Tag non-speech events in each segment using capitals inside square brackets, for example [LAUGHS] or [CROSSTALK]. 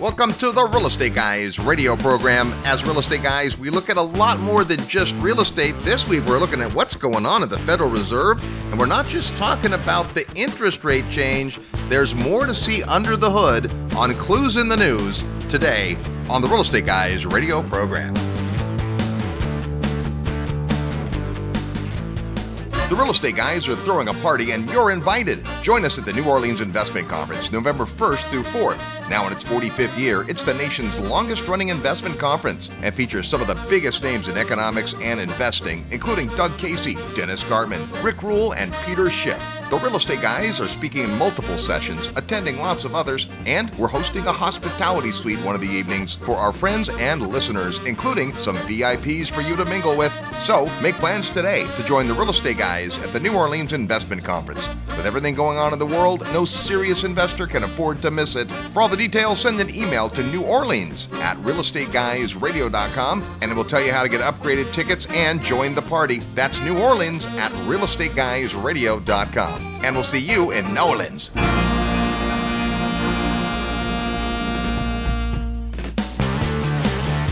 Welcome to the Real Estate Guys radio program. As Real Estate Guys, we look at a lot more than just real estate. This week, we're looking at what's going on at the Federal Reserve, and we're not just talking about the interest rate change. There's more to see under the hood on Clues in the News today on the Real Estate Guys radio program. The real estate guys are throwing a party and you're invited. Join us at the New Orleans Investment Conference, November 1st through 4th. Now in its 45th year, it's the nation's longest running investment conference and features some of the biggest names in economics and investing, including Doug Casey, Dennis Gartman, Rick Rule, and Peter Schiff. The real estate guys are speaking in multiple sessions, attending lots of others, and we're hosting a hospitality suite one of the evenings for our friends and listeners, including some VIPs for you to mingle with. So make plans today to join the real estate guys at the New Orleans Investment Conference. With everything going on in the world, no serious investor can afford to miss it. For all the details, send an email to New Orleans at realestateguysradio.com and it will tell you how to get upgraded tickets and join the party. That's New Orleans at realestateguysradio.com and we'll see you in New Orleans.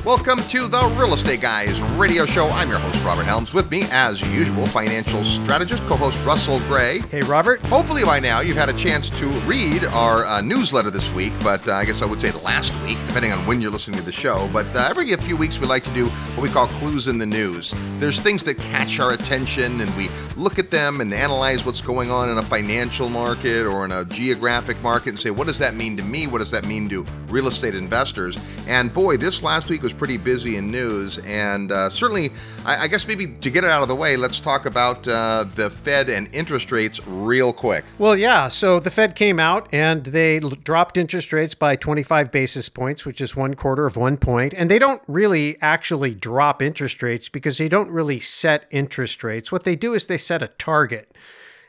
Welcome to the Real Estate Guys radio show. I'm your host, Robert Helms. With me, as usual, financial strategist, co host Russell Gray. Hey, Robert. Hopefully, by now, you've had a chance to read our uh, newsletter this week, but uh, I guess I would say the last week, depending on when you're listening to the show. But uh, every few weeks, we like to do what we call clues in the news. There's things that catch our attention, and we look at them and analyze what's going on in a financial market or in a geographic market and say, what does that mean to me? What does that mean to real estate investors? And boy, this last week was pretty busy in news, and uh, certainly, I, I, guess maybe to get it out of the way, let's talk about uh, the Fed and interest rates real quick. Well, yeah. So the Fed came out and they dropped interest rates by 25 basis points, which is one quarter of one point. And they don't really actually drop interest rates because they don't really set interest rates. What they do is they set a target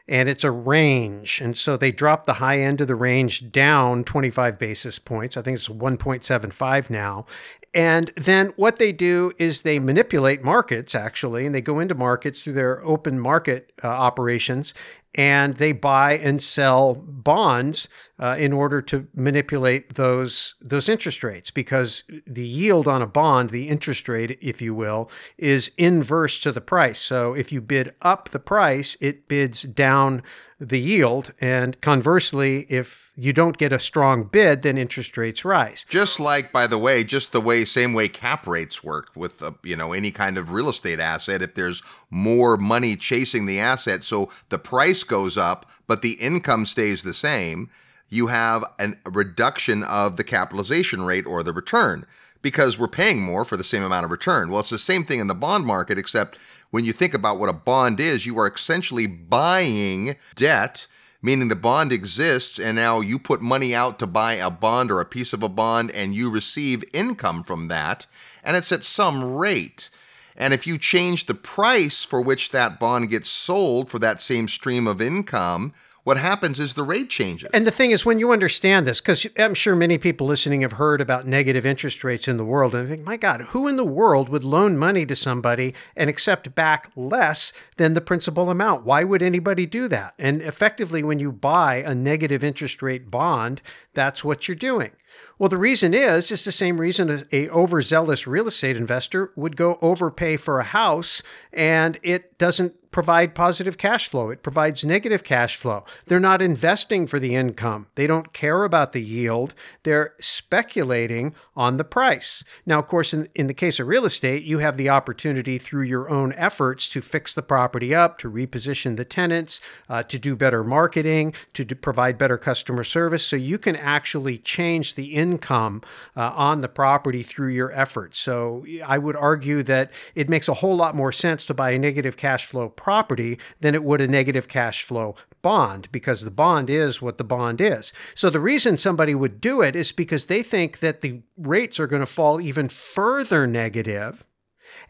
and it's a range. And so they dropped the high end of the range down 25 basis points. I think it's 1.75 now. And then what they do is they manipulate markets, actually, and they go into markets through their open market uh, operations and they buy and sell bonds uh, in order to manipulate those those interest rates because the yield on a bond, the interest rate, if you will, is inverse to the price. So if you bid up the price, it bids down the yield. And conversely, if you don't get a strong bid, then interest rates rise. Just like, by the way, just the way, same way cap rates work with, uh, you know, any kind of real estate asset. If there's more money chasing the asset, so the price goes up, but the income stays the same, you have a reduction of the capitalization rate or the return because we're paying more for the same amount of return. Well, it's the same thing in the bond market, except when you think about what a bond is, you are essentially buying debt, meaning the bond exists and now you put money out to buy a bond or a piece of a bond and you receive income from that, and it's at some rate. And if you change the price for which that bond gets sold for that same stream of income, what happens is the rate changes. And the thing is, when you understand this, because I'm sure many people listening have heard about negative interest rates in the world, and think, my God, who in the world would loan money to somebody and accept back less than the principal amount? Why would anybody do that? And effectively, when you buy a negative interest rate bond, that's what you're doing. Well, the reason is it's the same reason a overzealous real estate investor would go overpay for a house and it doesn't provide positive cash flow. It provides negative cash flow. They're not investing for the income. They don't care about the yield. They're speculating on the price. Now, of course, in, in the case of real estate, you have the opportunity through your own efforts to fix the property up, to reposition the tenants, uh, to do better marketing, to do, provide better customer service. So you can actually change the income uh, on the property through your efforts. So I would argue that it makes a whole lot more sense to buy a negative cash flow property than it would a negative cash flow bond because the bond is what the bond is. So the reason somebody would do it is because they think that the rates are going to fall even further negative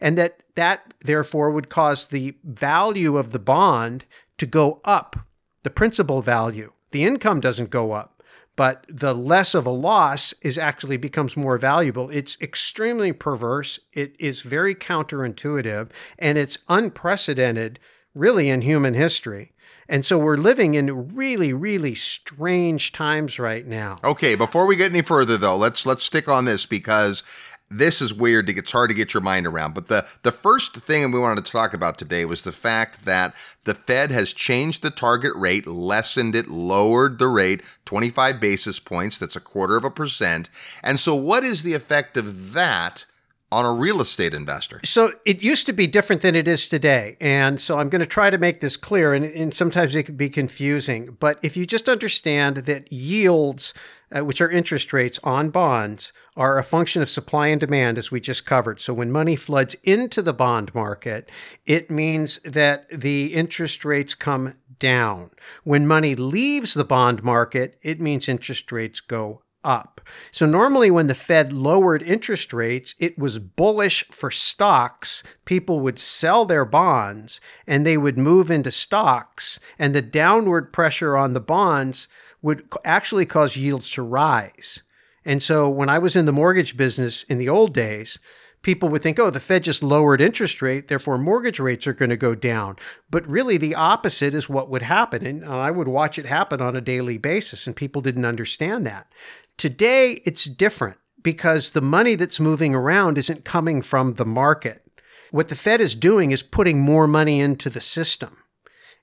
and that that therefore would cause the value of the bond to go up, the principal value. The income doesn't go up, but the less of a loss is actually becomes more valuable. It's extremely perverse. It is very counterintuitive and it's unprecedented really in human history. And so we're living in really, really strange times right now. Okay, before we get any further though, let's let's stick on this because this is weird. It's hard to get your mind around. But the, the first thing we wanted to talk about today was the fact that the Fed has changed the target rate, lessened it, lowered the rate 25 basis points. That's a quarter of a percent. And so, what is the effect of that? On a real estate investor. So it used to be different than it is today. And so I'm going to try to make this clear, and, and sometimes it can be confusing. But if you just understand that yields, uh, which are interest rates on bonds, are a function of supply and demand, as we just covered. So when money floods into the bond market, it means that the interest rates come down. When money leaves the bond market, it means interest rates go up. So normally when the Fed lowered interest rates, it was bullish for stocks. People would sell their bonds and they would move into stocks and the downward pressure on the bonds would actually cause yields to rise. And so when I was in the mortgage business in the old days, people would think, oh, the Fed just lowered interest rate, therefore mortgage rates are going to go down. But really, the opposite is what would happen. And uh, I would watch it happen on a daily basis, and people didn't understand that. Today, it's different because the money that's moving around isn't coming from the market. What the Fed is doing is putting more money into the system.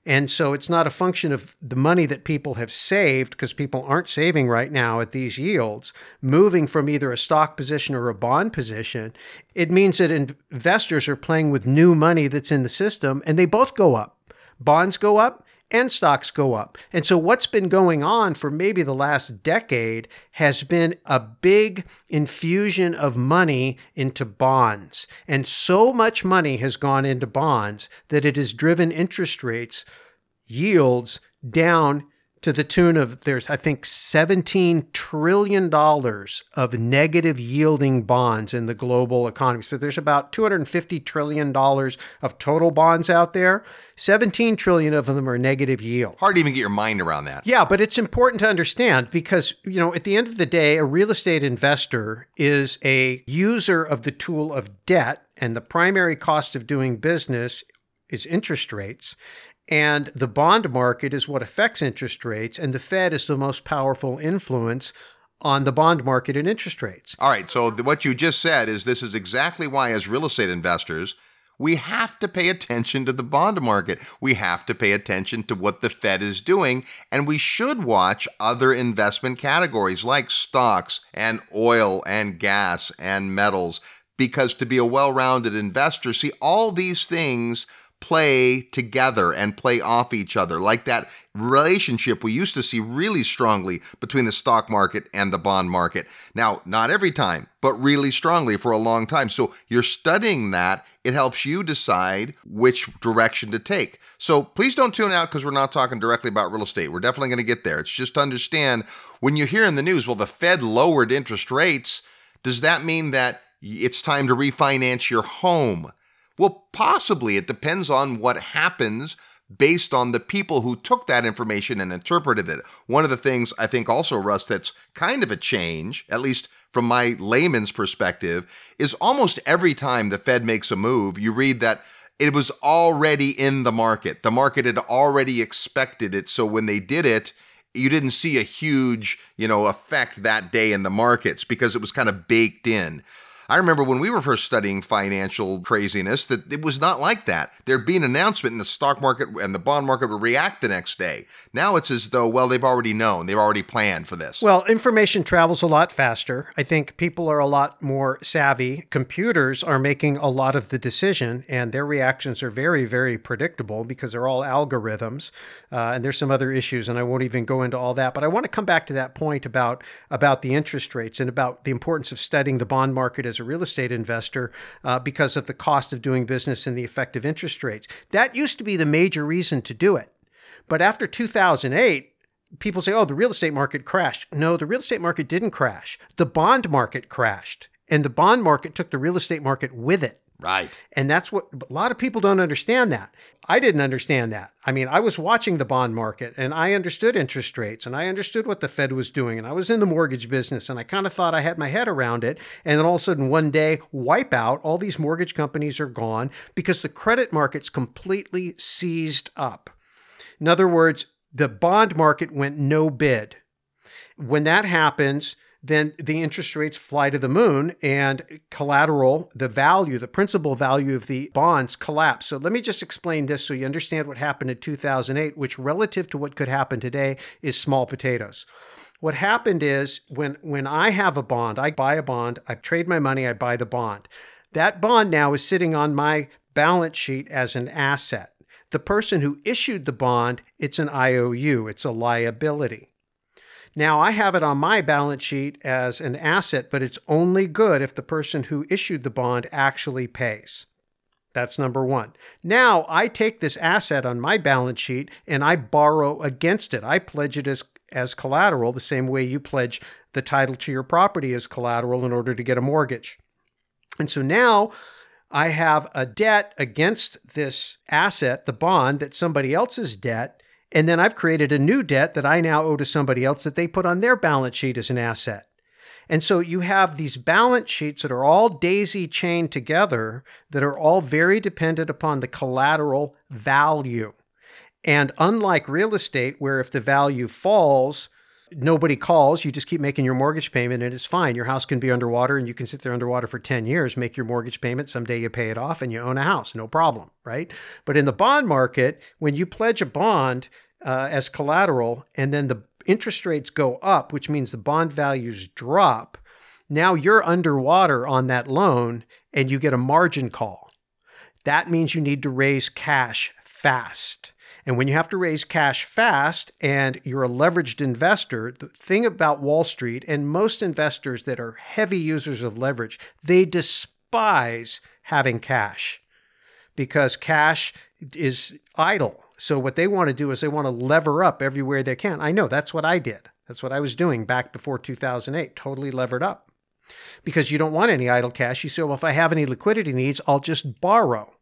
And so it's not a function of the money that people have saved, because people aren't saving right now at these yields, moving from either a stock position or a bond position. It means that investors are playing with new money that's in the system, and they both go up. Bonds go up, and stocks go up. And so, what's been going on for maybe the last decade has been a big infusion of money into bonds. And so much money has gone into bonds that it has driven interest rates, yields down to the tune of there's I think 17 trillion dollars of negative yielding bonds in the global economy. So there's about 250 trillion dollars of total bonds out there. 17 trillion of them are negative yield. Hard to even get your mind around that. Yeah, but it's important to understand because, you know, at the end of the day, a real estate investor is a user of the tool of debt and the primary cost of doing business is interest rates. And the bond market is what affects interest rates, and the Fed is the most powerful influence on the bond market and interest rates. All right. So, what you just said is this is exactly why, as real estate investors, we have to pay attention to the bond market. We have to pay attention to what the Fed is doing. And we should watch other investment categories like stocks and oil and gas and metals. Because to be a well rounded investor, see, all these things play together and play off each other, like that relationship we used to see really strongly between the stock market and the bond market. Now, not every time, but really strongly for a long time. So you're studying that. It helps you decide which direction to take. So please don't tune out because we're not talking directly about real estate. We're definitely going to get there. It's just to understand when you hear in the news, well, the Fed lowered interest rates. Does that mean that it's time to refinance your home? Well, possibly. It depends on what happens based on the people who took that information and interpreted it. One of the things I think also, Russ, that's kind of a change, at least from my layman's perspective, is almost every time the Fed makes a move, you read that it was already in the market. The market had already expected it. So when they did it, you didn't see a huge, you know, effect that day in the markets because it was kind of baked in. I remember when we were first studying financial craziness that it was not like that. There'd be an announcement and the stock market and the bond market would react the next day. Now it's as though, well, they've already known, they've already planned for this. Well, information travels a lot faster. I think people are a lot more savvy. Computers are making a lot of the decision, and their reactions are very, very predictable because they're all algorithms. Uh, and there's some other issues, and I won't even go into all that. But I want to come back to that point about about the interest rates and about the importance of studying the bond market as as a real estate investor uh, because of the cost of doing business and the effective interest rates. That used to be the major reason to do it. But after 2008, people say, oh, the real estate market crashed. No, the real estate market didn't crash. The bond market crashed, and the bond market took the real estate market with it. Right. And that's what a lot of people don't understand that. I didn't understand that. I mean, I was watching the bond market and I understood interest rates and I understood what the Fed was doing and I was in the mortgage business and I kind of thought I had my head around it. And then all of a sudden, one day, wipe out, all these mortgage companies are gone because the credit market's completely seized up. In other words, the bond market went no bid. When that happens, then the interest rates fly to the moon and collateral, the value, the principal value of the bonds collapse. So let me just explain this so you understand what happened in 2008, which relative to what could happen today is small potatoes. What happened is when when I have a bond, I buy a bond, I trade my money, I buy the bond. That bond now is sitting on my balance sheet as an asset. The person who issued the bond, it's an IOU, it's a liability. Now, I have it on my balance sheet as an asset, but it's only good if the person who issued the bond actually pays. That's number one. Now, I take this asset on my balance sheet and I borrow against it. I pledge it as, as collateral, the same way you pledge the title to your property as collateral in order to get a mortgage. And so now I have a debt against this asset, the bond, that somebody else's debt. And then I've created a new debt that I now owe to somebody else that they put on their balance sheet as an asset. And so you have these balance sheets that are all daisy chained together that are all very dependent upon the collateral value. And unlike real estate, where if the value falls, nobody calls, you just keep making your mortgage payment and it's fine. Your house can be underwater and you can sit there underwater for 10 years, make your mortgage payment. Someday you pay it off and you own a house, no problem, right? But in the bond market, when you pledge a bond uh, as collateral and then the interest rates go up, which means the bond values drop, now you're underwater on that loan and you get a margin call. That means you need to raise cash fast. And when you have to raise cash fast and you're a leveraged investor, the thing about Wall Street and most investors that are heavy users of leverage, they despise having cash because cash is idle. So what they want to do is they want to lever up everywhere they can. I know that's what I did. That's what I was doing back before 2008, totally levered up. Because you don't want any idle cash. You say, well, if I have any liquidity needs, I'll just borrow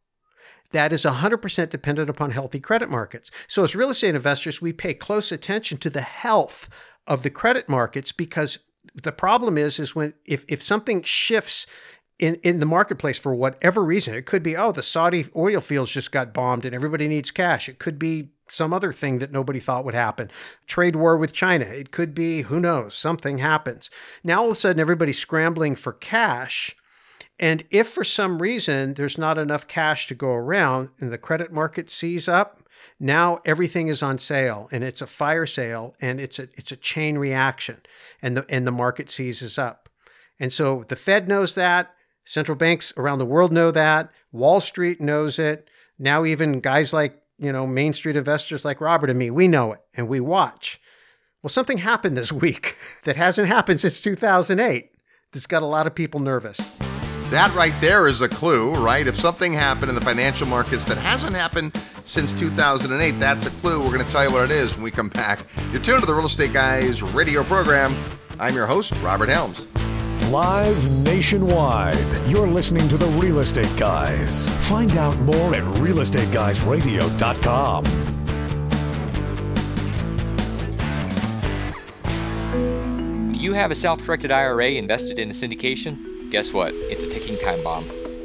that is 100% dependent upon healthy credit markets. So, as real estate investors, we pay close attention to the health of the credit markets because the problem is is when if, if something shifts in, in the marketplace for whatever reason, it could be, oh, the Saudi oil fields just got bombed and everybody needs cash. It could be some other thing that nobody thought would happen. Trade war with China. It could be, who knows, something happens. Now all of a sudden everybody's scrambling for cash and if for some reason there's not enough cash to go around and the credit market sees up, now everything is on sale and it's a fire sale and it's a it's a chain reaction and the and the market seizes up. And so the Fed knows that, central banks around the world know that, Wall Street knows it. Now even guys like, you know, Main Street investors like Robert and me, we know it and we watch. Well, something happened this [LAUGHS] week that hasn't happened since 2008 that's got a lot of people nervous. That right there is a clue, right? If something happened in the financial markets that hasn't happened since 2008, that's a clue. We're going to tell you what it is when we come back. You're tuned to the Real Estate Guys radio program. I'm your host, Robert Helms. Live nationwide, you're listening to the Real Estate Guys. Find out more at realestateguysradio.com. Do you have a self directed IRA invested in a syndication? Guess what? It's a ticking time bomb.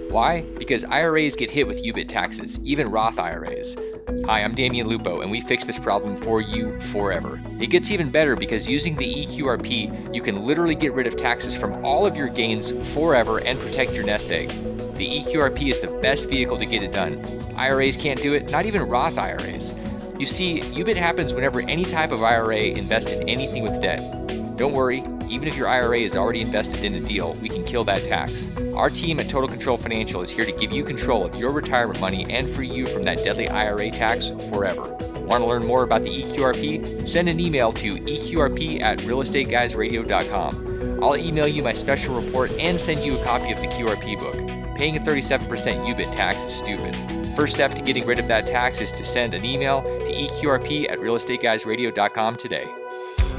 Why? Because IRAs get hit with UBIT taxes, even Roth IRAs. Hi, I'm Damion Lupo, and we fix this problem for you forever. It gets even better because using the EQRP, you can literally get rid of taxes from all of your gains forever and protect your nest egg. The EQRP is the best vehicle to get it done. IRAs can't do it, not even Roth IRAs. You see, UBIT happens whenever any type of IRA invests in anything with debt. Don't worry, even if your IRA is already invested in a deal, we can kill that tax. Our team at Total Control Financial is here to give you control of your retirement money and free you from that deadly IRA tax forever. Want to learn more about the EQRP? Send an email to eqrp at realestateguysradio.com. I'll email you my special report and send you a copy of the QRP book. Paying a 37% UBIT tax is stupid. First step to getting rid of that tax is to send an email to eqrp at realestateguysradio.com today.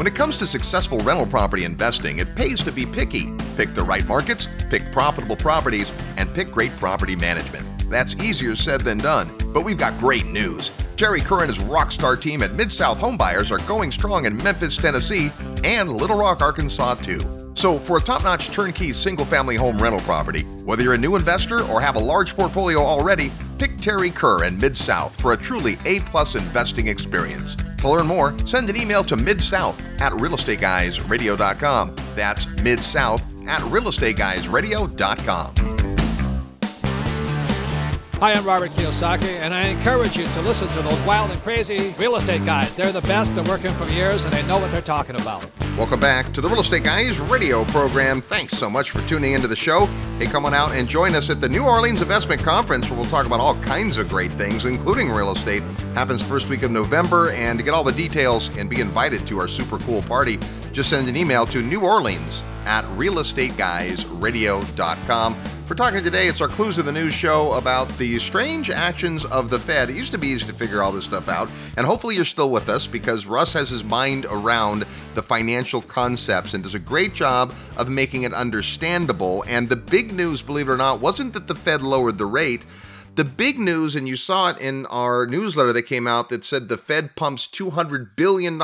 When it comes to successful rental property investing, it pays to be picky. Pick the right markets, pick profitable properties, and pick great property management. That's easier said than done, but we've got great news. Terry Kerr and his rockstar team at Mid South Homebuyers are going strong in Memphis, Tennessee, and Little Rock, Arkansas, too. So, for a top notch turnkey single family home rental property, whether you're a new investor or have a large portfolio already, Pick Terry Kerr and Mid South for a truly A plus investing experience. To learn more, send an email to midsouth at realestateguysradio.com. That's midsouth at realestateguysradio.com. Hi, I'm Robert Kiyosaki, and I encourage you to listen to those wild and crazy real estate guys. They're the best, been working for years, and they know what they're talking about. Welcome back to the Real Estate Guys radio program. Thanks so much for tuning into the show. Hey, come on out and join us at the New Orleans Investment Conference, where we'll talk about all kinds of great things, including real estate. Happens first week of November, and to get all the details and be invited to our super cool party, just send an email to New Orleans at realestateguysradio.com. We're talking today, it's our Clues of the News show about the strange actions of the Fed. It used to be easy to figure all this stuff out, and hopefully you're still with us because Russ has his mind around the financial concepts and does a great job of making it understandable. And the big news, believe it or not, wasn't that the Fed lowered the rate. The big news, and you saw it in our newsletter that came out that said the Fed pumps $200 billion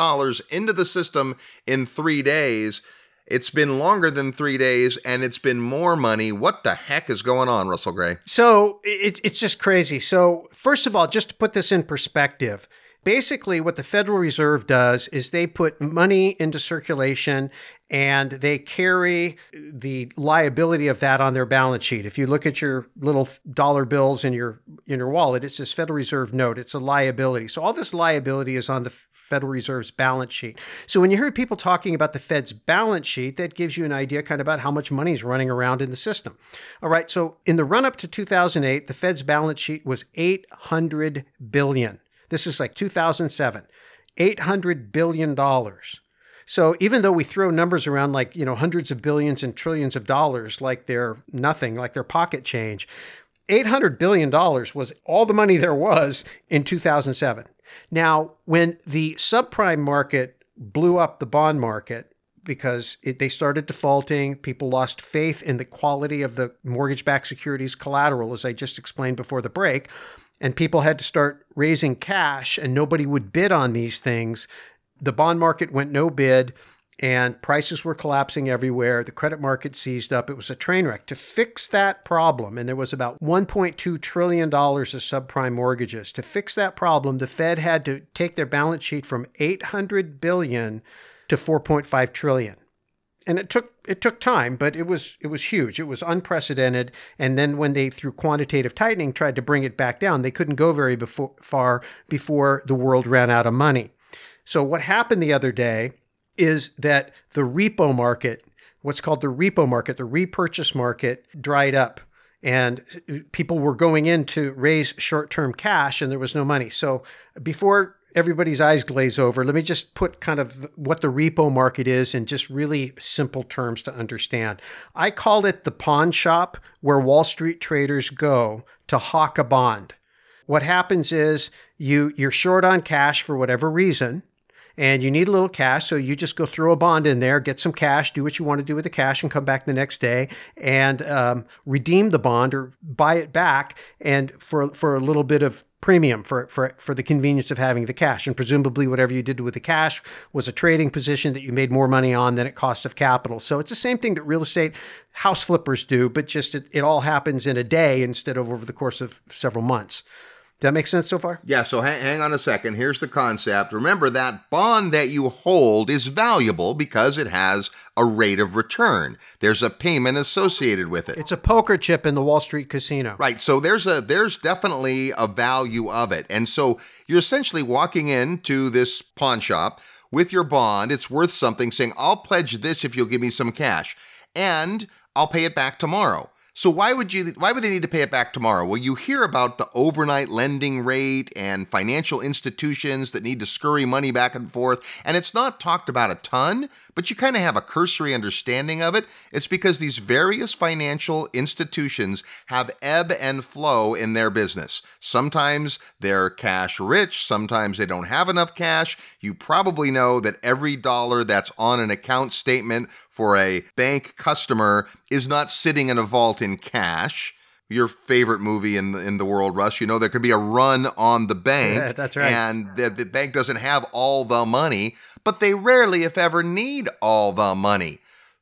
into the system in three days. It's been longer than three days and it's been more money. What the heck is going on, Russell Gray? So it, it's just crazy. So, first of all, just to put this in perspective, basically what the Federal Reserve does is they put money into circulation and they carry the liability of that on their balance sheet. If you look at your little dollar bills in your in your wallet, it's this Federal Reserve note. It's a liability. So all this liability is on the Federal Reserve's balance sheet. So when you hear people talking about the Fed's balance sheet, that gives you an idea kind of about how much money is running around in the system. All right, so in the run up to 2008, the Fed's balance sheet was 800 billion. This is like 2007. 800 billion dollars. So even though we throw numbers around like, you know, hundreds of billions and trillions of dollars like they're nothing, like they're pocket change, $800 billion was all the money there was in 2007. Now, when the subprime market blew up the bond market because it, they started defaulting, people lost faith in the quality of the mortgage backed securities collateral, as I just explained before the break, and people had to start raising cash and nobody would bid on these things the bond market went no bid and prices were collapsing everywhere. The credit market seized up. It was a train wreck. To fix that problem, and there was about $1.2 trillion of subprime mortgages. To fix that problem, the Fed had to take their balance sheet from 800 billion to 4.5 trillion. And it took it took time, but it was it was huge. It was unprecedented. And then when they through quantitative tightening tried to bring it back down, they couldn't go very before, far before the world ran out of money. So, what happened the other day is that the repo market, what's called the repo market, the repurchase market, dried up. And people were going in to raise short term cash, and there was no money. So, before everybody's eyes glaze over, let me just put kind of what the repo market is in just really simple terms to understand. I call it the pawn shop where Wall Street traders go to hawk a bond. What happens is you you're short on cash for whatever reason and you need a little cash. So you just go throw a bond in there, get some cash, do what you want to do with the cash, and come back the next day and um, redeem the bond or buy it back, and for for a little bit of premium for, for, for the convenience of having the cash. And presumably, whatever you did with the cash was a trading position that you made more money on than it cost of capital. So it's the same thing that real estate house flippers do, but just it, it all happens in a day instead of over the course of several months. Does that make sense so far? Yeah, so hang, hang, on a second. Here's the concept. Remember that bond that you hold is valuable because it has a rate of return. There's a payment associated with it. It's a poker chip in the Wall Street casino. Right. So there's a there's definitely a value of it. And so you're essentially walking into this pawn shop with your bond. It's worth something saying, "I'll pledge this if you'll give me some cash." And I'll pay it back tomorrow. So why would you why would they need to pay it back tomorrow? Well, you hear about the overnight lending rate and financial institutions that need to scurry money back and forth, and it's not talked about a ton, but you kind of have a cursory understanding of it. It's because these various financial institutions have ebb and flow in their business. Sometimes they're cash rich, sometimes they don't have enough cash. You probably know that every dollar that's on an account statement for a bank customer is not sitting in a vault in cash. Your favorite movie in the, in the world, Russ. You know there could be a run on the bank. Yeah, that's right. And the, the bank doesn't have all the money, but they rarely, if ever, need all the money.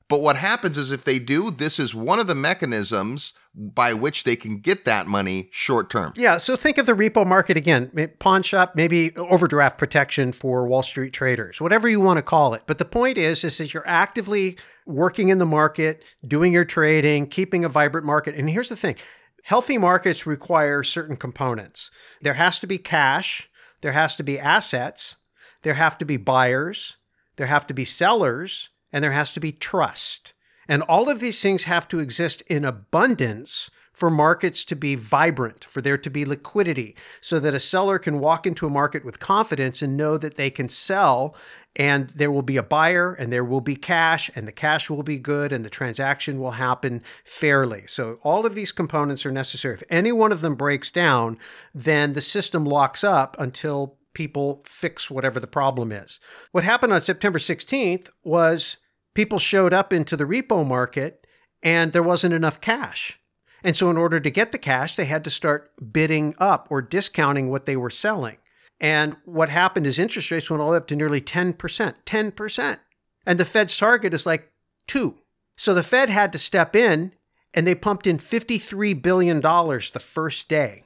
But what happens is if they do, this is one of the mechanisms by which they can get that money short term. Yeah. So think of the repo market again pawn shop, maybe overdraft protection for Wall Street traders, whatever you want to call it. But the point is, is that you're actively working in the market, doing your trading, keeping a vibrant market. And here's the thing healthy markets require certain components. There has to be cash, there has to be assets, there have to be buyers, there have to be sellers and there has to be trust. And all of these things have to exist in abundance for markets to be vibrant, for there to be liquidity, so that a seller can walk into a market with confidence and know that they can sell and there will be a buyer and there will be cash and the cash will be good and the transaction will happen fairly. So all of these components are necessary. If any one of them breaks down, then the system locks up until people fix whatever the problem is. What happened on September 16th was people showed up into the repo market and there wasn't enough cash. And so, in order to get the cash, they had to start bidding up or discounting what they were selling. And what happened is interest rates went all up to nearly 10%. 10%. And the Fed's target is like two. So the Fed had to step in and they pumped in $53 billion the first day.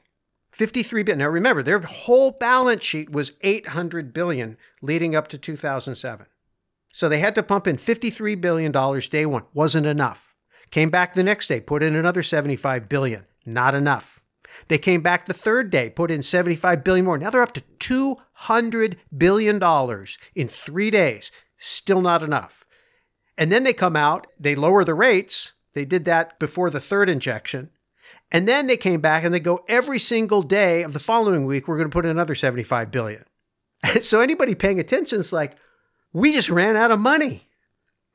53 billion. Now remember, their whole balance sheet was 800 billion leading up to 2007. So they had to pump in $53 billion day one. Wasn't enough. Came back the next day, put in another 75 billion. Not enough. They came back the third day, put in 75 billion more. Now they're up to 200 billion dollars in 3 days. Still not enough. And then they come out, they lower the rates. They did that before the third injection. And then they came back and they go every single day of the following week we're going to put in another 75 billion. [LAUGHS] so anybody paying attention is like, we just ran out of money.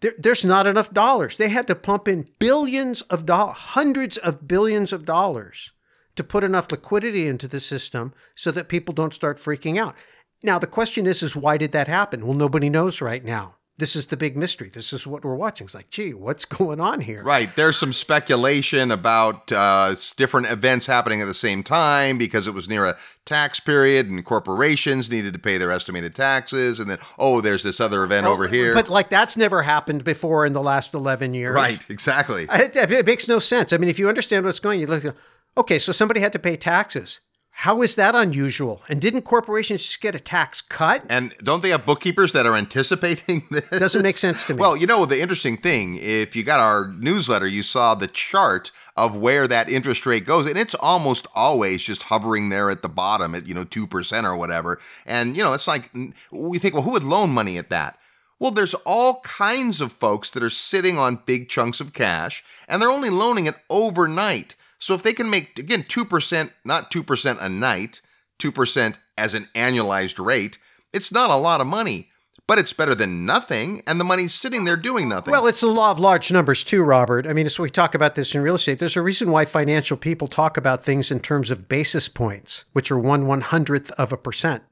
There, there's not enough dollars. They had to pump in billions of dollars, hundreds of billions of dollars to put enough liquidity into the system so that people don't start freaking out. Now, the question is, is why did that happen? Well, nobody knows right now this is the big mystery. This is what we're watching. It's like, gee, what's [LAUGHS] going on here? Right. There's some speculation about uh, different events happening at the same time because it was near a tax period and corporations needed to pay their estimated taxes. And then, oh, there's this other event oh, over here. But like that's never happened before in the last 11 years. Right. Exactly. It, it makes no sense. I mean, if you understand what's going on, you look, okay, so somebody had to pay taxes. How is that unusual? And didn't corporations just get a tax cut? And don't they have bookkeepers that are anticipating [LAUGHS] this? Doesn't make sense to me. Well, you know, the interesting thing, if you got our newsletter, you saw the chart of where that interest rate goes, and it's almost always just hovering there at the bottom at, you know, 2% or whatever. And, you know, it's like, we think, well, who would loan money at that? Well, there's all kinds of folks that are sitting on big chunks of cash, and they're only loaning it overnight. So if they can make, again, 2%, not 2% a night, 2% as an annualized rate, it's not a lot of money, but it's better than nothing, and the money's sitting there doing nothing. Well, it's the law of large numbers, too, Robert. I mean, so we talk about this in real estate. There's a reason why financial people talk about things in terms of basis points, which are one one hundredth of a percent.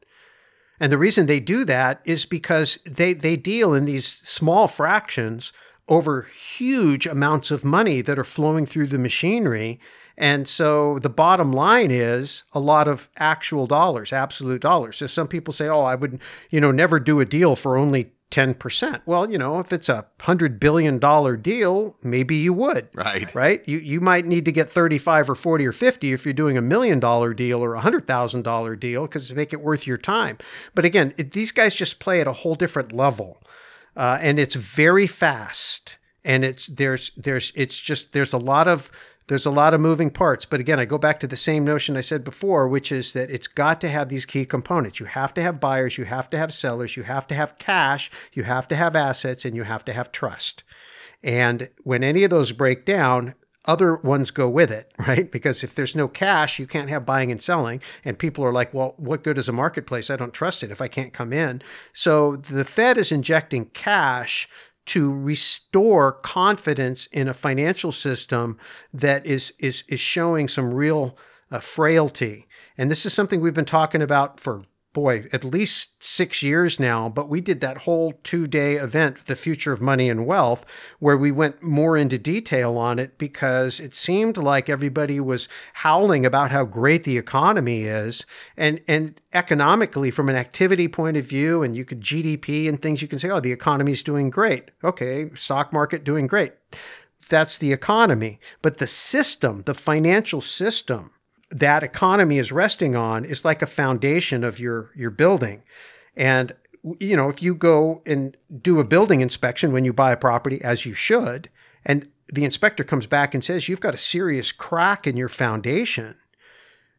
And the reason they do that is because they, they deal in these small fractions over huge amounts of money that are flowing through the machinery and so the bottom line is a lot of actual dollars, absolute dollars. So some people say, oh, I would, you know, never do a deal for only 10%. Well, you know, if it's a $100 billion deal, maybe you would. Right. Right? You, you might need to get 35 or 40 or 50 if you're doing a million dollar deal or a $100,000 deal because to make it worth your time. But again, it, these guys just play at a whole different level. Uh, and it's very fast. And it's there's there's it's just there's a lot of there's a lot of moving parts. But again, I go back to the same notion I said before, which is that it's got to have these key components. You have to have buyers, you have to have sellers, you have to have cash, you have to have assets, and you have to have trust. And when any of those break down, other ones go with it, [LAUGHS] right? Because if there's no cash, you can't have buying and selling. And people are like, well, what good is a marketplace? I don't trust it if I can't come in. So the Fed is injecting cash to restore confidence in a financial system that is is is showing some real uh, frailty. And this is something we've been talking about for boy, at least six years now, but we did that whole two day event, The Future of Money and Wealth, where we went more into detail on it because it seemed like everybody was howling about how great the economy is. And, and economically, from an activity point of view, and you could GDP and things, you can say, oh, the economy's doing great. Okay, stock market doing great. That's the economy. But the system, the financial system, that economy is resting on is like a foundation of your your building. And you know if you go and do a building inspection when you buy a property as you should and the inspector comes back and says you've got a serious crack in your foundation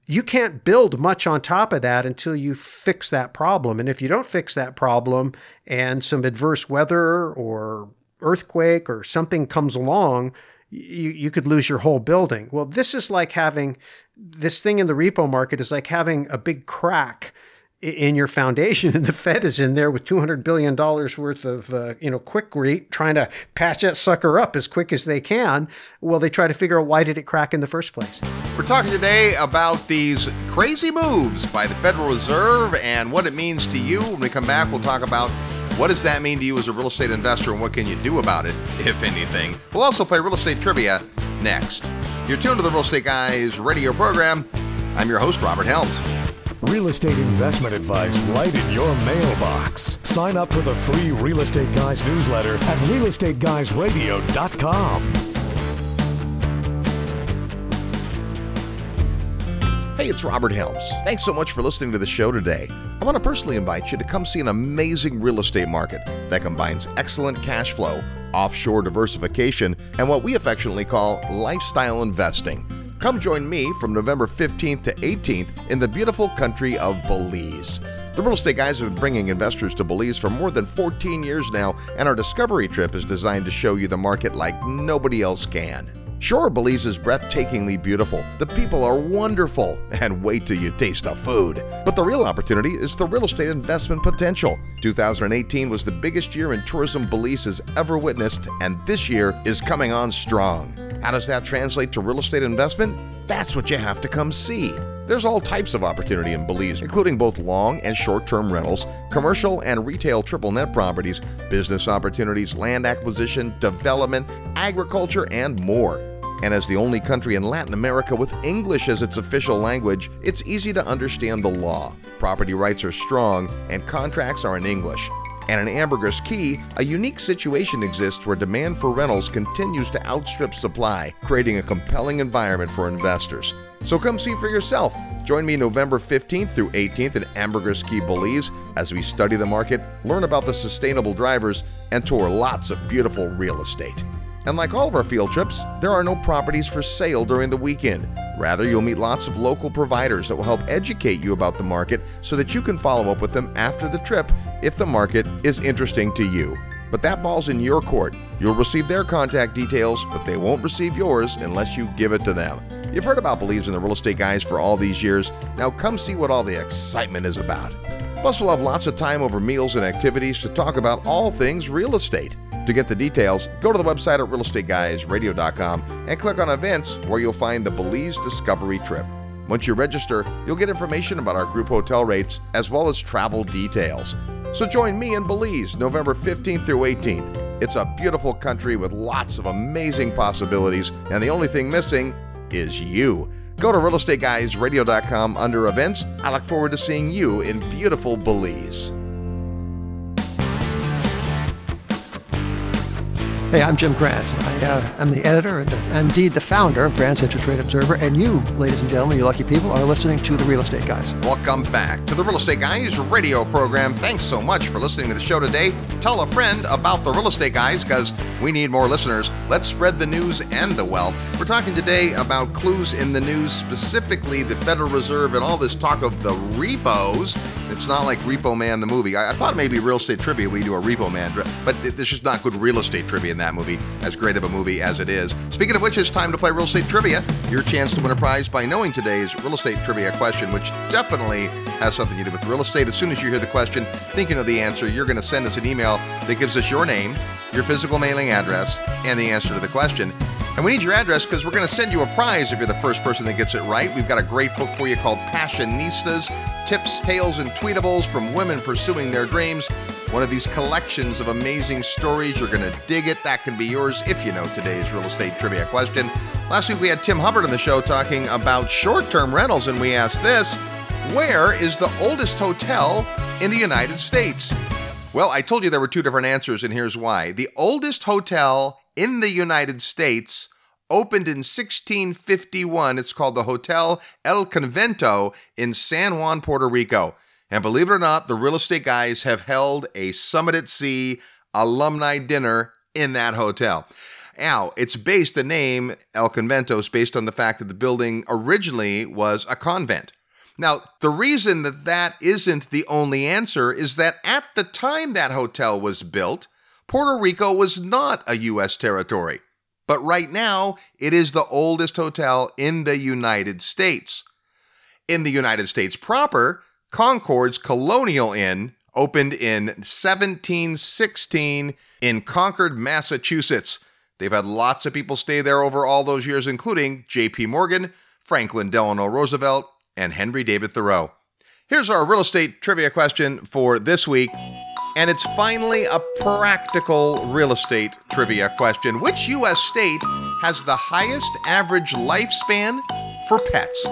you can't build much on top of that until you fix that problem. And if you don't fix that problem and some adverse weather or earthquake or something comes along you, you could lose your whole building. Well, this is like having this thing in the repo market is like having a big crack in your foundation, [LAUGHS] and the Fed is in there with two hundred billion dollars worth of uh, you know Quikrete trying to patch that sucker up as quick as they can. Well, they try to figure out why did it crack in the first place. We're talking today about these crazy moves by the Federal Reserve and what it means to you. When we come back, we'll talk about what does that mean to you as a real estate investor and what can you do about it, if anything? We'll also play real estate trivia next. You're tuned to the Real Estate Guys radio program. I'm your host, Robert Helms. Real estate investment advice right in your mailbox. Sign up for the free Real Estate Guys newsletter at realestateguysradio.com. Hey, it's Robert Helms. Thanks so much for listening to the show today. I want to personally invite you to come see an amazing real estate market that combines excellent cash flow, offshore diversification, and what we affectionately call lifestyle investing. Come join me from November 15th to 18th in the beautiful country of Belize. The Real Estate Guys have been bringing investors to Belize for more than 14 years now, and our discovery trip is designed to show you the market like nobody else can. Sure, Belize is breathtakingly beautiful. The people are wonderful. And wait till you taste the food. But the real opportunity is the real estate investment potential. 2018 was the biggest year in tourism Belize has ever witnessed, and this year is coming on strong. How does that translate to real estate investment? That's what you have to come see. There's all types of opportunity in Belize, including both long and short term rentals, commercial and retail triple net properties, business opportunities, land acquisition, development, agriculture, and more. And as the only country in Latin America with English as its official language, it's easy to understand the law. Property rights are strong, and contracts are in English. And in Ambergris Caye, a unique situation exists where demand for rentals continues to outstrip supply, creating a compelling environment for investors. So come see for yourself. Join me November 15th through 18th in Ambergris Caye Belize, as we study the market, learn about the sustainable drivers, and tour lots of beautiful real estate. And like all of our field trips, there are no properties for sale during the weekend. Rather, you'll meet lots of local providers that will help educate you about the market so that you can follow up with them after the trip if the market is interesting to you. But that ball's in your court. You'll receive their contact details, but they won't receive yours unless you give it to them. You've heard about Belize in the Real Estate Guys for all these years. Now come see what all the excitement is about. Plus, we'll have lots of time over meals and activities to talk about all things real estate. To get the details, go to the website at realestateguysradio.com and click on events where you'll find the Belize Discovery Trip. Once you register, you'll get information about our group hotel rates as well as travel details. So join me in Belize November 15th through 18th. It's a beautiful country with lots of amazing possibilities, and the only thing missing is you. Go to realestateguysradio.com under events. I look forward to seeing you in beautiful Belize. Hey, I'm Jim Grant. I uh, am the editor and, indeed the founder of Grant's Interest Rate Observer, and you, ladies and gentlemen, you lucky people, are listening to the Real Estate Guys. Welcome back to the Real Estate Guys radio program. Thanks so much for listening to the show today. Tell a friend about the Real Estate Guys because we need more listeners. Let's spread the news and the wealth. We're talking today about clues in the news, specifically the Federal Reserve and all this talk of the repos. It's not like Repo Man the movie. I, I thought maybe Real Estate Trivia we do a Repo Man, but there's just not good real estate trivia in that movie, as great of a movie as it is. Speaking of which, it's time to play Real Estate Trivia. Your chance to win a prize by knowing today's Real Estate Trivia question, which definitely has something to do with real estate. As soon as you hear the question, thinking of the answer, you're going to send us an email that gives us your name, your physical mailing address, and the answer to the question. And we need your address because we're going to send you a prize if you're the first person that gets it right. We've got a great book for you called Passionistas Tips, Tales, and Tweetables from Women Pursuing Their Dreams. One of these collections of amazing stories. You're going to dig it. That can be yours if you know today's real estate trivia question. Last week we had Tim Hubbard on the show talking about short term rentals, and we asked this Where is the oldest hotel in the United States? Well, I told you there were two different answers, and here's why. The oldest hotel in the United States opened in 1651. It's called the Hotel El Convento in San Juan, Puerto Rico. And believe it or not, the real estate guys have held a Summit at Sea alumni dinner in that hotel. Now, it's based, the name El Convento is based on the fact that the building originally was a convent. Now, the reason that that isn't the only answer is that at the time that hotel was built, Puerto Rico was not a U.S. territory. But right now, it is the oldest hotel in the United States. In the United States proper, Concord's Colonial Inn opened in 1716 in Concord, Massachusetts. They've had lots of people stay there over all those years, including J.P. Morgan, Franklin Delano Roosevelt, and Henry David Thoreau. Here's our real estate trivia question for this week. And it's finally a practical real estate trivia question. Which U.S. state has the highest average lifespan for pets?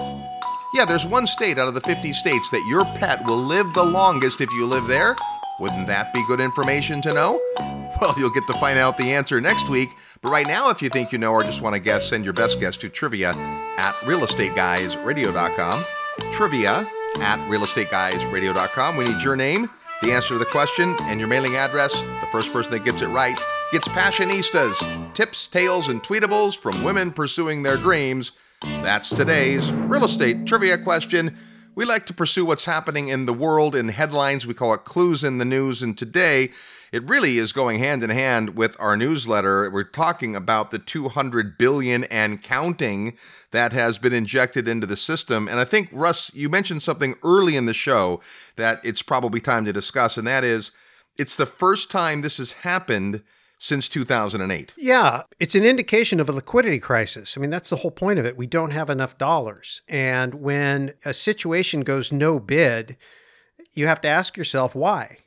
Yeah, there's one state out of the 50 states that your pet will live the longest if you live there. Wouldn't that be good information to know? [LAUGHS] Well, you'll get to find out the answer next week. But right now, if you think you know or just want to guess, send your best guess to trivia at realestateguysradio.com. Trivia at realestateguysradio.com. We need your name the answer to the question, and your mailing address. The first person that gets it right gets Passionistas, tips, tales, and tweetables from women pursuing their dreams. That's today's real estate trivia question. We like to pursue what's happening in the world in headlines. We call it clues in the news. And today, it really is going hand in hand with our newsletter. We're talking about the 200 billion and counting that has been injected into the system. And I think Russ, you mentioned something early in the show that it's probably time to discuss, and that is it's the first time this has happened since 2008. Yeah, it's an indication of a liquidity crisis. I mean, that's the whole point of it. We don't have enough dollars. And when a situation goes no bid, you have to ask yourself why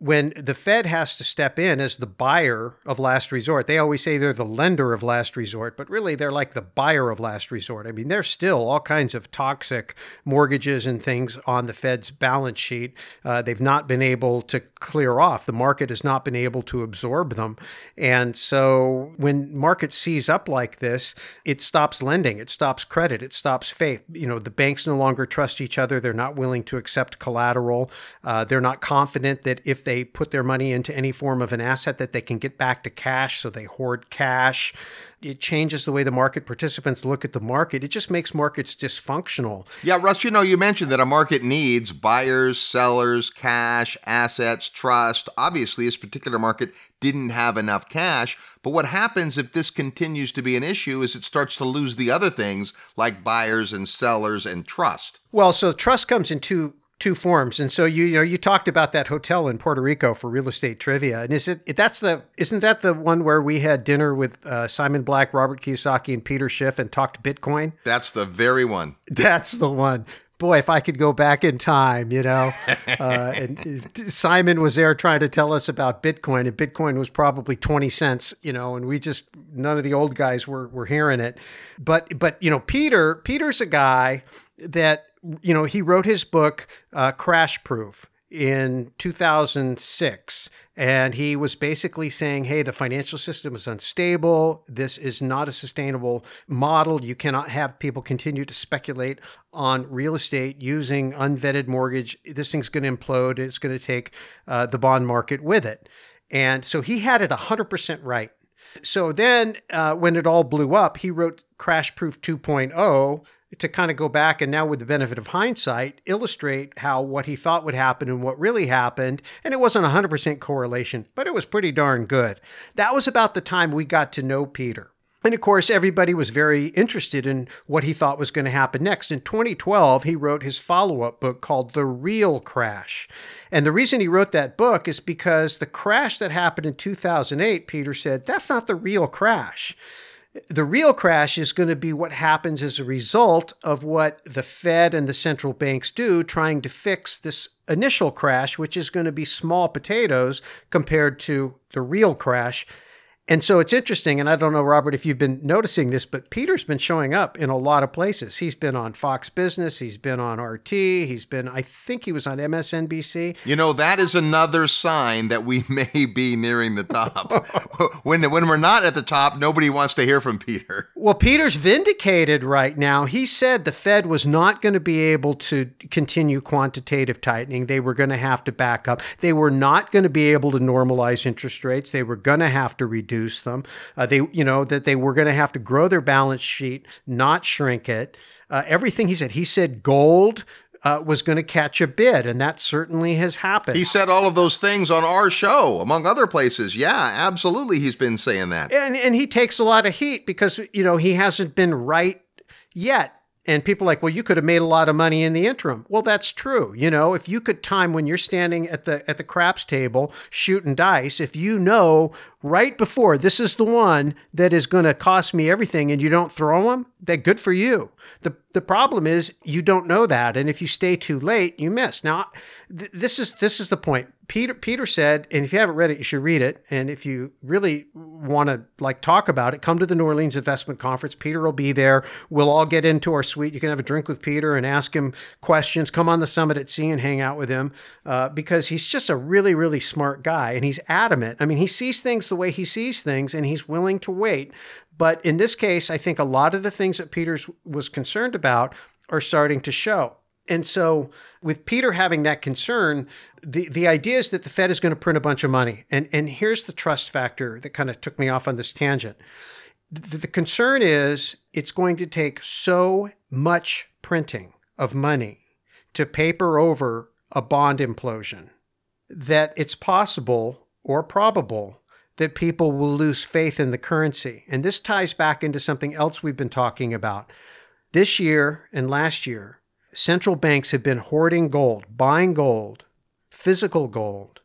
when the Fed has to step in as the buyer of last resort, they always say they're the lender of last resort, but really they're like the buyer of last resort. I mean, there's still all kinds of toxic mortgages and things on the Fed's balance sheet. Uh, they've not been able to clear off. The market has not been able to absorb them. And so when markets seize up like this, it stops lending, it stops credit, it stops faith. You know, the banks no longer trust each other. They're not willing to accept collateral. Uh, they're not confident that if they put their money into any form of an asset that they can get back to cash, so they hoard cash. It changes the way the market participants look at the market. It just makes markets dysfunctional. Yeah, Russ, you know, you mentioned that a market needs buyers, sellers, cash, assets, trust. Obviously, this particular market didn't have enough cash. But what happens if this continues to be an issue is it starts to lose the other things like buyers and sellers and trust. Well, so trust comes in two two forms. And so you you know you talked about that hotel in Puerto Rico for real estate trivia, and is it that's the isn't that the one where we had dinner with uh, Simon Black, Robert Kiyosaki, and Peter Schiff and talked Bitcoin? That's the very one. [LAUGHS] That's the one. Boy, if I could go back in time, you know, [LAUGHS] uh, and Simon was there trying to tell us about Bitcoin, and Bitcoin was probably twenty cents, you know, and we just none of the old guys were were hearing it. But but you know, Peter Peter's a guy that you know, he wrote his book, uh, Crash Proof, in 2006. And he was basically saying, hey, the financial system is unstable. This is not a sustainable model. You cannot have people continue to speculate on real estate using unvetted mortgage. This thing's going to implode. It's going to take uh, the bond market with it. And so he had it 100% right. So then, uh, when it all blew up, he wrote Crash Proof 2.0 to kind of go back and now with the benefit of hindsight illustrate how what he thought would happen and what really happened and it wasn't 100% correlation but it was pretty darn good that was about the time we got to know peter and of course, everybody was very interested in what he thought was going to happen next. In 2012, he wrote his follow up book called The Real Crash. And the reason he wrote that book is because the crash that happened in 2008, Peter said, that's not the real crash The real crash is going to be what happens as a result of what the Fed and the central banks do trying to fix this initial crash, which is going to be small potatoes compared to the real crash. And so it's interesting, and I don't know, Robert, if you've been noticing this, but Peter's been showing up in a lot of places. He's been on Fox Business, he's been on RT, he's been, I think he was on MSNBC. You know, that is another sign that we [LAUGHS] may be nearing the top. [LAUGHS] when, when we're not at the top, nobody wants to hear from Peter. Well, Peter's vindicated right now. He said the Fed was not going to be able to continue quantitative tightening. They were going to have to back up. They were not going to be able to normalize interest rates. They were going to have to reduce reduce them. Uh, they, you know, that they were going to have to grow their balance sheet, not shrink it. Uh, everything he said. He said gold uh, was going to catch a bid, and that certainly has happened. He said all of those things on our show, among other places. Yeah, absolutely, he's been saying that. And and he takes a lot of heat because you know he hasn't been right yet. And people like, well, you could have made a lot of money in the interim. Well, that's true. You know, if you could time when you're standing at the at the craps table shooting dice, if you know right before this is the one that is going to cost me everything, and you don't throw them, that good for you. The The problem is you don't know that, and if you stay too late, you miss. Now, th- this is this is the point. Peter Peter said, and if you haven't read it, you should read it. And if you really want to like talk about it, come to the New Orleans Investment Conference. Peter will be there. We'll all get into our suite. You can have a drink with Peter and ask him questions. Come on the summit at sea and hang out with him uh, because he's just a really really smart guy and he's adamant. I mean, he sees things the way he sees things, and he's willing to wait. But in this case, I think a lot of the things that Peters was concerned about are starting to show. And so, with Peter having that concern, the, the idea is that the Fed is going to print a bunch of money. And, and here's the trust factor that kind of took me off on this tangent. The, the concern is it's going to take so much printing of money to paper over a bond implosion that it's possible or probable that people will lose faith in the currency. And this ties back into something else we've been talking about. This year and last year, central banks have been hoarding gold, buying gold, physical gold,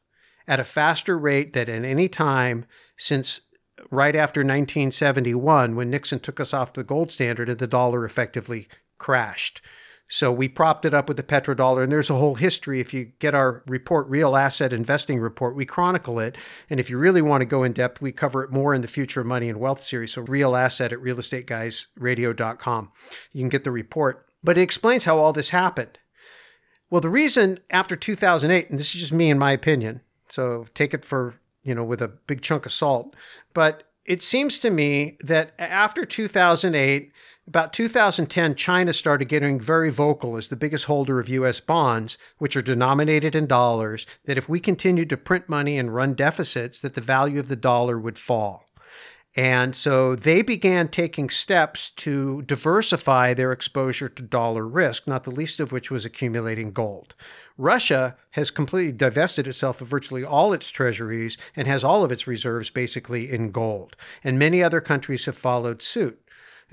at a faster rate than at any time since right after 1971 when Nixon took us off the gold standard and the dollar effectively crashed. So we propped it up with the petrodollar, and there's a whole history. If you get our report, Real Asset Investing Report, we chronicle it. And if you really want to go in depth, we cover it more in the Future of Money and Wealth series. So Real Asset at realestateguysradio.com. You can get the report. But it explains how all this happened. Well, the reason after 2008, and this is just me in my opinion, so take it for, you know, with a big chunk of salt, but it seems to me that after 2008, about 2010, China started getting very vocal as the biggest holder of US bonds, which are denominated in dollars, that if we continued to print money and run deficits, that the value of the dollar would fall. And so they began taking steps to diversify their exposure to dollar risk, not the least of which was accumulating gold. Russia has completely divested itself of virtually all its treasuries and has all of its reserves basically in gold. And many other countries have followed suit.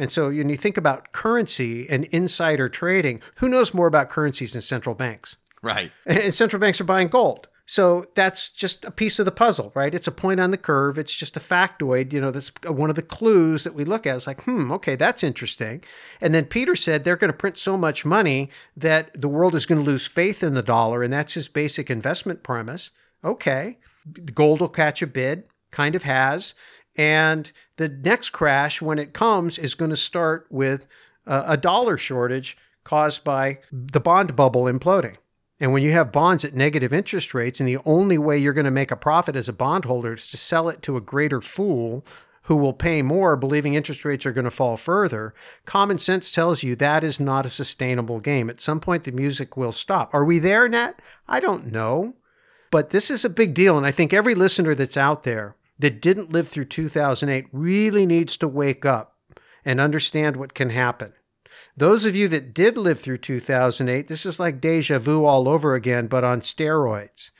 And so when you think about currency and insider trading, who knows more about currencies than central banks? Right. [LAUGHS] And central banks are buying gold. So that's just a piece of the puzzle, right? It's a point on the curve. It's just a factoid. You know, that's one of the clues that we look at. It's like, hmm, okay, that's interesting. And then Peter said they're going to print so much money that the world is going to lose faith in the dollar. And that's his basic investment premise. Okay. Gold will catch a bid, kind of has. And the next crash, when it comes, is going to start with a dollar shortage caused by the bond bubble imploding. And when you have bonds at negative interest rates, and the only way you're going to make a profit as a bondholder is to sell it to a greater fool who will pay more, believing interest rates are going to fall further, common sense tells you that is not a sustainable game. At some point, the music will stop. Are we there, Nat? I don't know. But this is a big deal. And I think every listener that's out there that didn't live through 2008 really needs to wake up and understand what can happen. Those of you that did live through 2008, this is like deja vu all over again, but on steroids.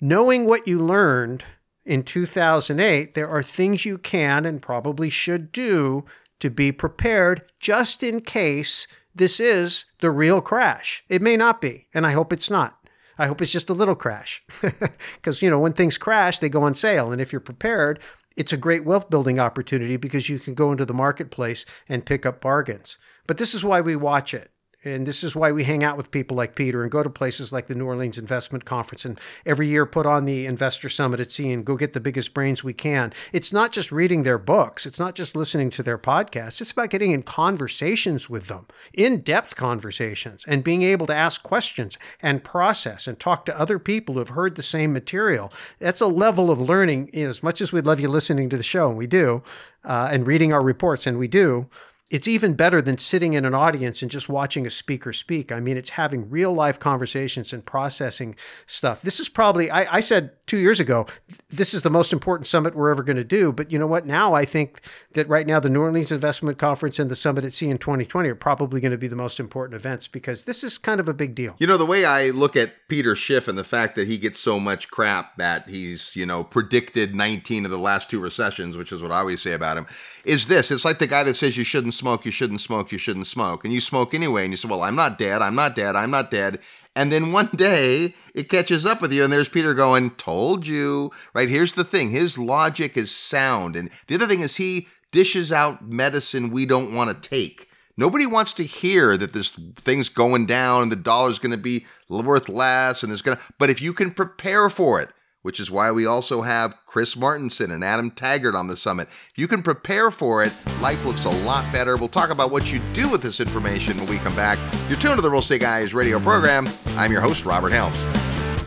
Knowing what you learned in 2008, there are things you can and probably should do to be prepared just in case this is the real crash. It may not be, and I hope it's not. I hope it's just a little crash. [LAUGHS] Because, you know, when things crash, they go on sale. And if you're prepared, it's a great wealth building opportunity because you can go into the marketplace and pick up bargains. But this is why we watch it. And this is why we hang out with people like Peter and go to places like the New Orleans Investment Conference and every year put on the Investor Summit at Sea and go get the biggest brains we can. It's not just reading their books, it's not just listening to their podcasts, it's about getting in conversations with them, in depth conversations, and being able to ask questions and process and talk to other people who have heard the same material. That's a level of learning, as much as we'd love you listening to the show, and we do, uh, and reading our reports, and we do it's even better than sitting in an audience and just watching a speaker speak. I mean, it's having real life conversations and processing stuff. This is probably, I, I, said two years ago, this is the most important summit we're ever going to do. But you know what? Now I think that right now the New Orleans Investment Conference and the Summit at Sea in 2020 are probably going to be the most important events because this is kind of a big deal. You know, the way I look at Peter Schiff and the fact that he gets so much crap that he's, you know, predicted 19 of the last two recessions, which is what I always say about him, is this. It's like the guy that says you shouldn't smoke, you shouldn't smoke, you shouldn't smoke. And you smoke anyway. And you say, well, I'm not dead, I'm not dead, I'm not dead. And then one day it catches up with you, and there's Peter going, Told you. Right? Here's the thing his logic is sound. And the other thing is, he dishes out medicine we don't want to take. Nobody wants to hear that this thing's going down and the dollar's going to be worth less and there's going to, but if you can prepare for it, which is why we also have Chris Martenson and Adam Taggart on the summit. If you can prepare for it, life looks a lot better. We'll talk about what you do with this information when we come back. You're tuned to the Real Estate Guys radio program. I'm your host, Robert Helms.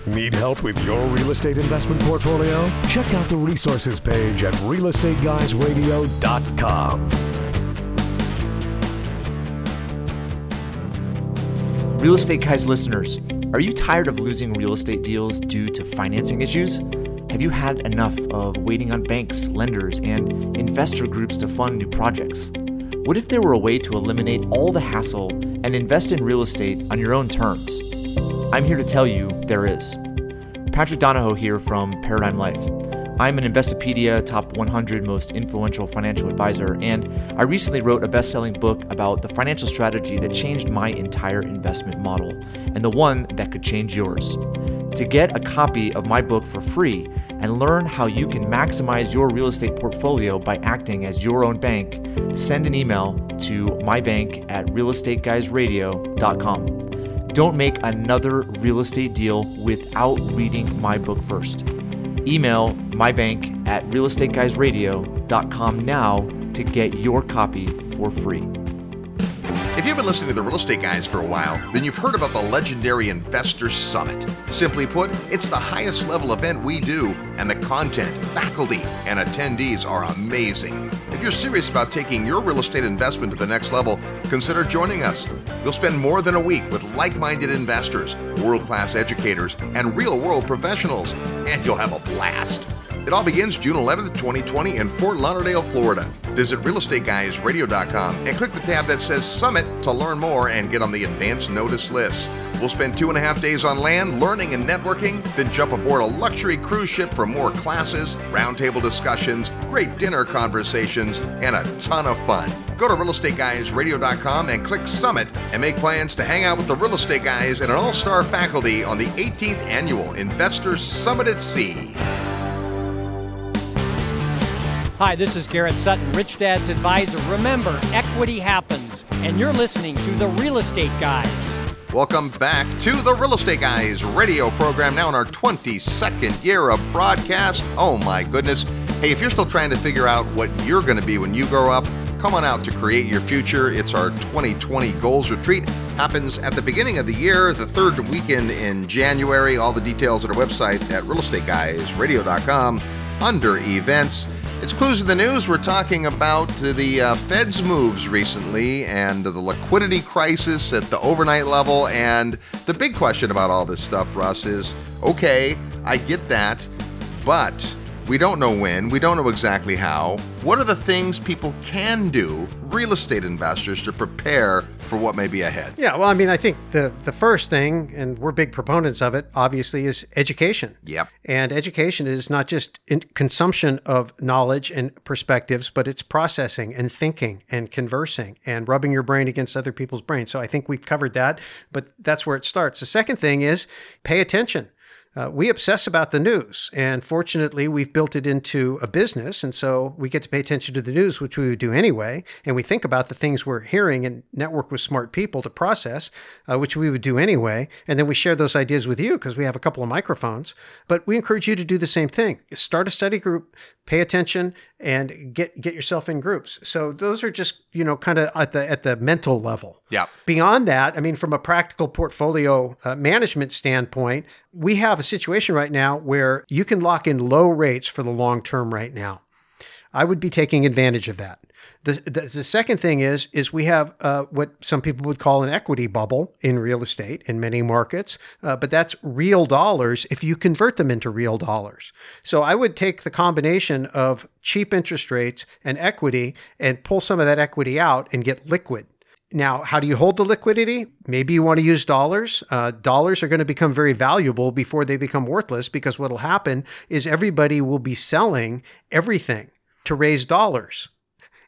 Need help with your real estate investment portfolio? Check out the resources page at realestateguysradio.com. Real Estate Guys listeners, are you tired of losing real estate deals due to financing issues? Have you had enough of waiting on banks, lenders, and investor groups to fund new projects? What if there were a way to eliminate all the hassle and invest in real estate on your own terms? I'm here to tell you there is. Patrick Donohoe here from Paradigm Life. I'm an Investopedia top 100 most influential financial advisor, and I recently wrote a best selling book about the financial strategy that changed my entire investment model and the one that could change yours. To get a copy of my book for free and learn how you can maximize your real estate portfolio by acting as your own bank, send an email to mybank at realestateguysradio.com. Don't make another real estate deal without reading my book first. Email mybank at realestateguysradio.com now to get your copy for free. If you've been listening to the Real Estate Guys for a while, then you've heard about the legendary Investor Summit. Simply put, it's the highest level event we do, and the content, faculty, and attendees are amazing. If you're serious about taking your real estate investment to the next level, consider joining us. You'll spend more than a week with like minded investors, world class educators, and real world professionals, and you'll have a blast. It all begins June 11th, 2020 in Fort Lauderdale, Florida. Visit realestateguysradio.com and click the tab that says Summit to learn more and get on the advance notice list. We'll spend two and a half days on land learning and networking, then jump aboard a luxury cruise ship for more classes, roundtable discussions, great dinner conversations, and a ton of fun. Go to realestateguysradio.com and click Summit and make plans to hang out with the real estate guys and an all star faculty on the 18th annual Investor Summit at Sea. Hi, this is Garrett Sutton, Rich Dad's advisor. Remember, equity happens, and you're listening to the Real Estate Guys. Welcome back to the Real Estate Guys radio program, now in our 22nd year of broadcast. Oh my goodness. Hey, if you're still trying to figure out what you're going to be when you grow up, come on out to create your future. It's our 2020 Goals Retreat. Happens at the beginning of the year, the third weekend in January. All the details at our website at realestateguysradio.com under events. It's Clues in the News. We're talking about the uh, Fed's moves recently and the liquidity crisis at the overnight level. And the big question about all this stuff, Russ, is okay, I get that, but we don't know when, we don't know exactly how. What are the things people can do, real estate investors, to prepare for what may be ahead? Yeah, well, I mean, I think the the first thing, and we're big proponents of it, obviously, is education. Yep. And education is not just consumption of knowledge and perspectives, but it's processing and thinking and conversing and rubbing your brain against other people's brains. So I think we've covered that, but that's where it starts. The second thing is pay attention. Uh, we obsess about the news. And fortunately, we've built it into a business. And so we get to pay attention to the news, which we would do anyway. And we think about the things we're hearing and network with smart people to process, uh, which we would do anyway. And then we share those ideas with you because we have a couple of microphones. But we encourage you to do the same thing. Start a study group, pay attention, and get get yourself in groups. So those are just you know kind of at the at the mental level. Yeah. Beyond that, I mean, from a practical portfolio uh, management standpoint, we have a situation right now where you can lock in low rates for the long term right now. I would be taking advantage of that. The, the, the second thing is is we have uh, what some people would call an equity bubble in real estate in many markets, uh, but that's real dollars if you convert them into real dollars. So I would take the combination of cheap interest rates and equity and pull some of that equity out and get liquid. Now, how do you hold the liquidity? Maybe you want to use dollars. Uh, dollars are going to become very valuable before they become worthless because what will happen is everybody will be selling everything to raise dollars.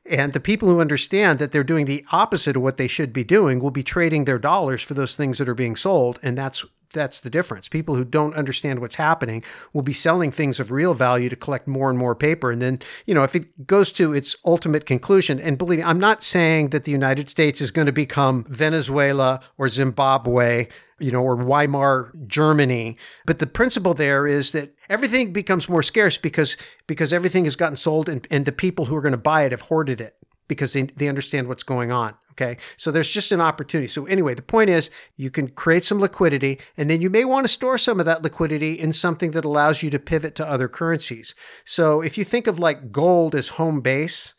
And the people who understand that they're doing the opposite of what they should be doing will be trading their dollars for those things that are being sold. And that's that's the difference. People who don't understand what's happening will be selling things of real value to collect more and more paper. And then, you know, if it goes to its ultimate conclusion, and believe me, I'm not saying that the United States is going to become Venezuela or Zimbabwe you know, or Weimar Germany. But the principle there is that everything becomes more scarce because because everything has gotten sold and, and the people who are going to buy it have hoarded it because they, they understand what's going on. Okay. So there's just an opportunity. So anyway, the point is you can create some liquidity and then you may want to store some of that liquidity in something that allows you to pivot to other currencies. So if you think of like gold as home base,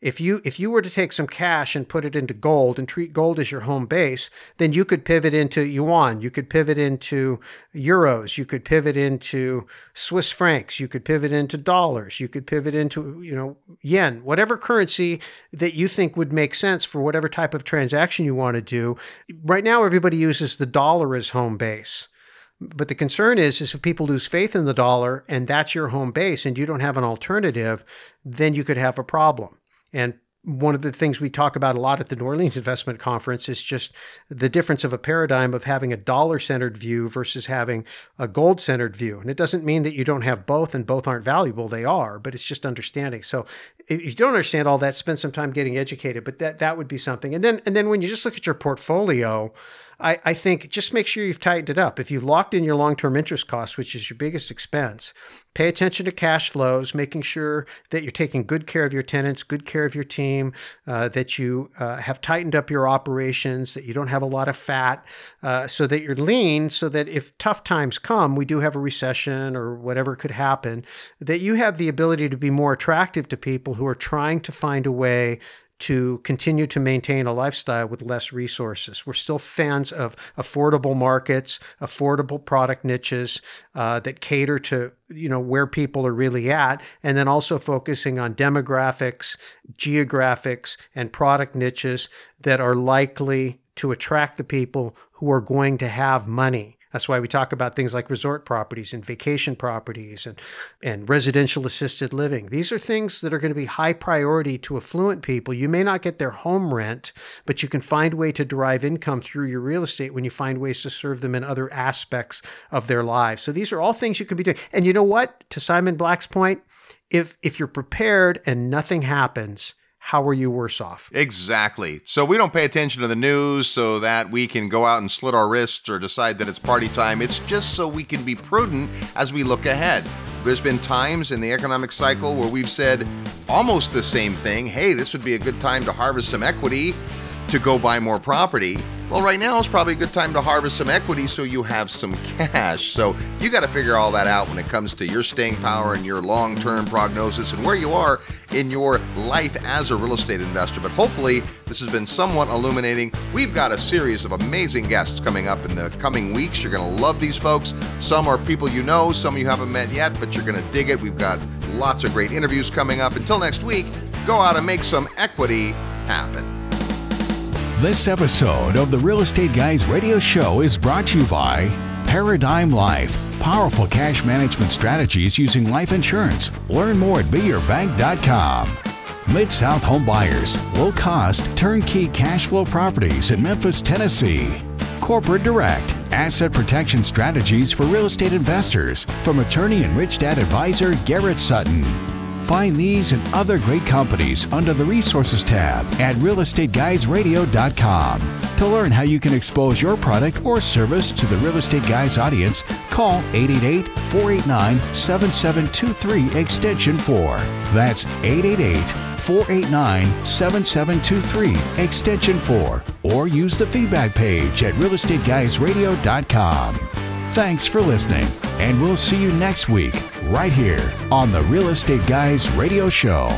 if you if you were to take some cash and put it into gold and treat gold as your home base, then you could pivot into yuan, you could pivot into euros, you could pivot into Swiss francs, you could pivot into dollars, you could pivot into, you know, yen, whatever currency that you think would make sense for whatever type of transaction you want to do. Right now everybody uses the dollar as home base. But the concern is, is if people lose faith in the dollar and that's your home base and you don't have an alternative, then you could have a problem. And one of the things we talk about a lot at the New Orleans Investment Conference is just the difference of a paradigm of having a dollar centered view versus having a gold centered view. And it doesn't mean that you don't have both and both aren't valuable. They are, but it's just understanding. So if you don't understand all that, spend some time getting educated. But that that would be something. And then and then when you just look at your portfolio, I, I think just make sure you've tightened it up. If you've locked in your long term interest costs, which is your biggest expense, pay attention to cash flows, making sure that you're taking good care of your tenants, good care of your team, uh, that you uh, have tightened up your operations, that you don't have a lot of fat, uh, so that you're lean, so that if tough times come, we do have a recession or whatever could happen, that you have the ability to be more attractive to people who are trying to find a way to continue to maintain a lifestyle with less resources. We're still fans of affordable markets, affordable product niches uh, that cater to you know where people are really at, and then also focusing on demographics, geographics, and product niches that are likely to attract the people who are going to have money that's why we talk about things like resort properties and vacation properties and, and residential assisted living. These are things that are going to be high priority to affluent people. You may not get their home rent, but you can find a way to derive income through your real estate when you find ways to serve them in other aspects of their lives. So these are all things you can be doing. And you know what? To Simon Black's point, if if you're prepared and nothing happens, how are you worse off? Exactly. So we don't pay attention to the news so that we can go out and slit our wrists or decide that it's party time. It's just so we can be prudent as we look ahead. There's been times in the economic cycle where we've said almost the same thing hey, this would be a good time to harvest some equity to go buy more property. Well, right now is probably a good time to harvest some equity so you have some cash. So you got to figure all that out when it comes to your staying power and your long term prognosis and where you are in your life as a real estate investor. But hopefully, this has been somewhat illuminating. We've got a series of amazing guests coming up in the coming weeks. You're going to love these folks. Some are people you know, some you haven't met yet, but you're going to dig it. We've got lots of great interviews coming up. Until next week, go out and make some equity happen. This episode of the Real Estate Guys radio show is brought to you by Paradigm Life. Powerful cash management strategies using life insurance. Learn more at beyourbank.com. Mid South Home Buyers. Low cost, turnkey cash flow properties in Memphis, Tennessee. Corporate Direct asset protection strategies for real estate investors from attorney and rich dad advisor Garrett Sutton. Find these and other great companies under the Resources tab at realestateguysradio.com. To learn how you can expose your product or service to the Real Estate Guys audience, call 888 489 7723 Extension 4. That's 888 489 7723 Extension 4. Or use the feedback page at realestateguysradio.com. Thanks for listening, and we'll see you next week right here on the Real Estate Guys Radio Show.